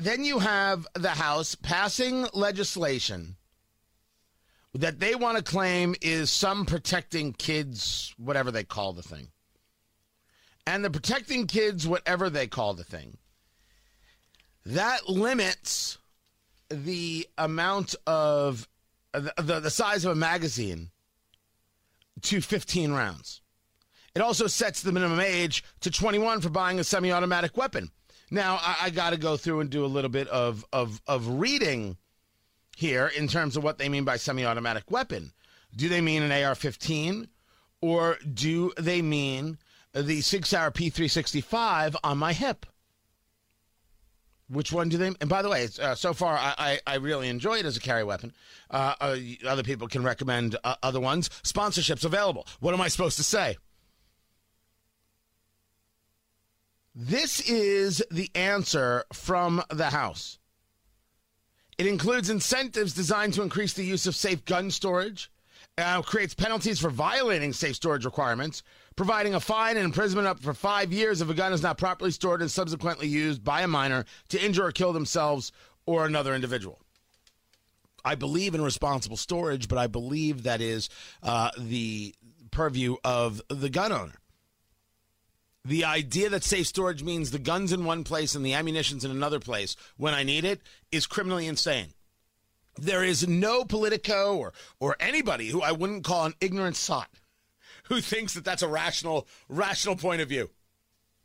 Then you have the House passing legislation that they want to claim is some protecting kids, whatever they call the thing. And the protecting kids, whatever they call the thing, that limits the amount of the, the, the size of a magazine to 15 rounds. It also sets the minimum age to 21 for buying a semi automatic weapon. Now, I, I got to go through and do a little bit of, of, of reading here in terms of what they mean by semi automatic weapon. Do they mean an AR 15 or do they mean the Sig Sauer P365 on my hip? Which one do they? And by the way, uh, so far I, I, I, really enjoy it as a carry weapon. Uh, uh, other people can recommend uh, other ones. Sponsorships available. What am I supposed to say? This is the answer from the House. It includes incentives designed to increase the use of safe gun storage, uh, creates penalties for violating safe storage requirements, providing a fine and imprisonment up for five years if a gun is not properly stored and subsequently used by a minor to injure or kill themselves or another individual. I believe in responsible storage, but I believe that is uh, the purview of the gun owner. The idea that safe storage means the gun's in one place and the ammunition's in another place when I need it is criminally insane. There is no Politico or, or anybody who I wouldn't call an ignorant sot who thinks that that's a rational rational point of view.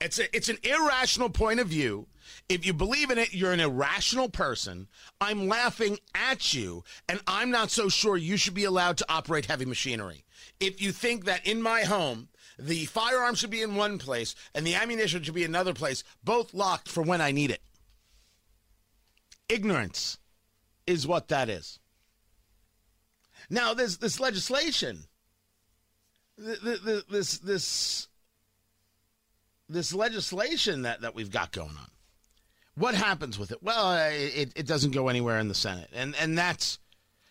It's a, it's an irrational point of view. If you believe in it, you're an irrational person. I'm laughing at you, and I'm not so sure you should be allowed to operate heavy machinery. If you think that in my home the firearm should be in one place and the ammunition should be another place, both locked for when I need it. Ignorance is what that is. Now, there's this legislation, this this this legislation that, that we've got going on. What happens with it? Well, it, it doesn't go anywhere in the Senate, and and that's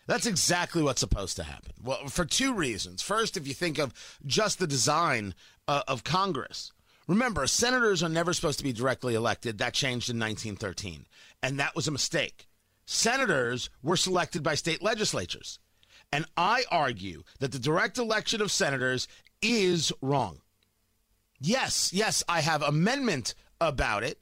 that's exactly what's supposed to happen. Well, for two reasons. First, if you think of just the design uh, of Congress, remember, senators are never supposed to be directly elected. That changed in 1913, and that was a mistake. Senators were selected by state legislatures. And I argue that the direct election of senators is wrong. Yes, yes, I have amendment about it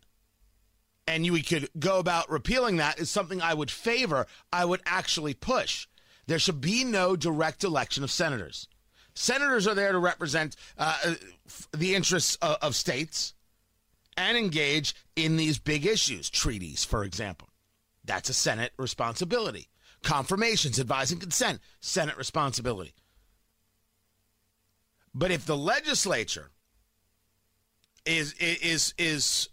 and you could go about repealing that is something I would favor, I would actually push. There should be no direct election of senators. Senators are there to represent uh, the interests of, of states and engage in these big issues, treaties, for example. That's a Senate responsibility. Confirmations, advise and consent, Senate responsibility. But if the legislature is is is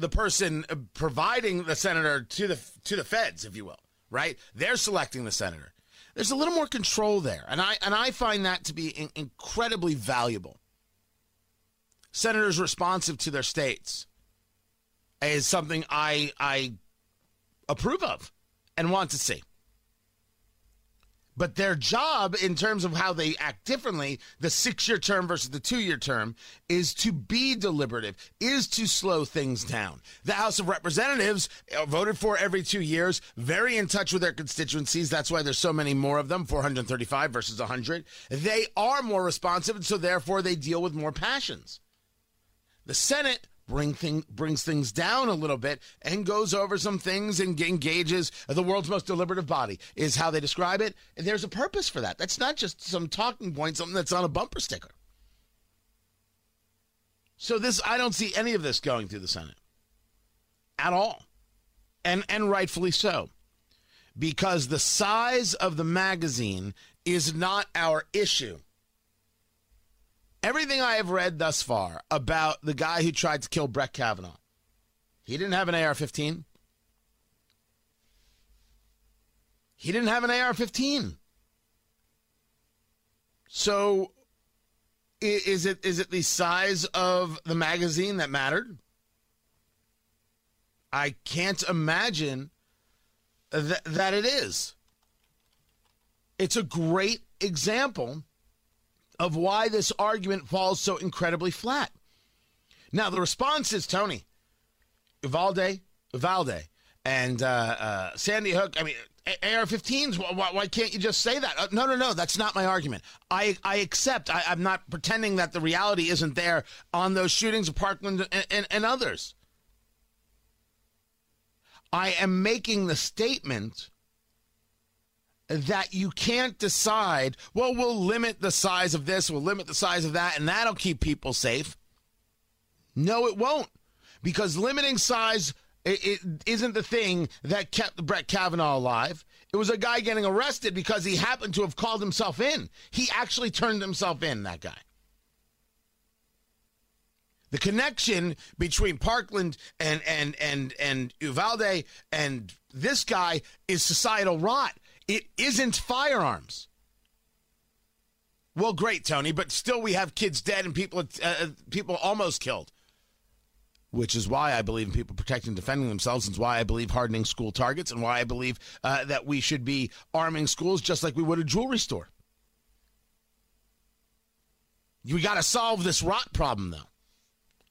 the person providing the senator to the to the feds, if you will, right? They're selecting the senator. There's a little more control there, and I and I find that to be in, incredibly valuable. Senators responsive to their states is something I I approve of and want to see. But their job, in terms of how they act differently, the six year term versus the two year term, is to be deliberative, is to slow things down. The House of Representatives, uh, voted for every two years, very in touch with their constituencies. That's why there's so many more of them 435 versus 100. They are more responsive, and so therefore they deal with more passions. The Senate bring thing, brings things down a little bit and goes over some things and engages the world's most deliberative body is how they describe it. And there's a purpose for that. That's not just some talking point, something that's on a bumper sticker. So this, I don't see any of this going through the Senate at all, and and rightfully so, because the size of the magazine is not our issue everything I have read thus far about the guy who tried to kill Brett Kavanaugh, he didn't have an AR 15. He didn't have an AR 15. So is it is it the size of the magazine that mattered? I can't imagine that, that it is. It's a great example of why this argument falls so incredibly flat. Now, the response is Tony, Uvalde, Uvalde, and uh, uh, Sandy Hook. I mean, AR-15s. Why, why, can't you just say that? Uh, no, no, no. That's not my argument. I I accept. I, am not pretending that the reality isn't there on those shootings of Parkland and, and, and others. I am making the statement that you can't decide, well, we'll limit the size of this, we'll limit the size of that, and that'll keep people safe. No, it won't. Because limiting size it, it isn't the thing that kept Brett Kavanaugh alive. It was a guy getting arrested because he happened to have called himself in. He actually turned himself in, that guy. The connection between Parkland and and and and Uvalde and this guy is societal rot. It isn't firearms. Well, great, Tony, but still we have kids dead and people uh, people almost killed. Which is why I believe in people protecting and defending themselves, and why I believe hardening school targets, and why I believe uh, that we should be arming schools just like we would a jewelry store. We got to solve this rot problem, though.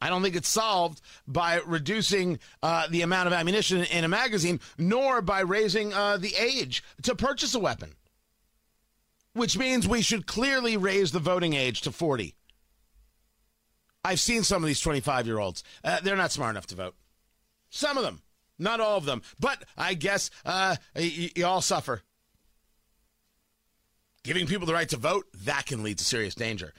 I don't think it's solved by reducing uh, the amount of ammunition in a magazine, nor by raising uh, the age to purchase a weapon. Which means we should clearly raise the voting age to 40. I've seen some of these 25 year olds. Uh, they're not smart enough to vote. Some of them, not all of them. But I guess uh, y- you all suffer. Giving people the right to vote, that can lead to serious danger.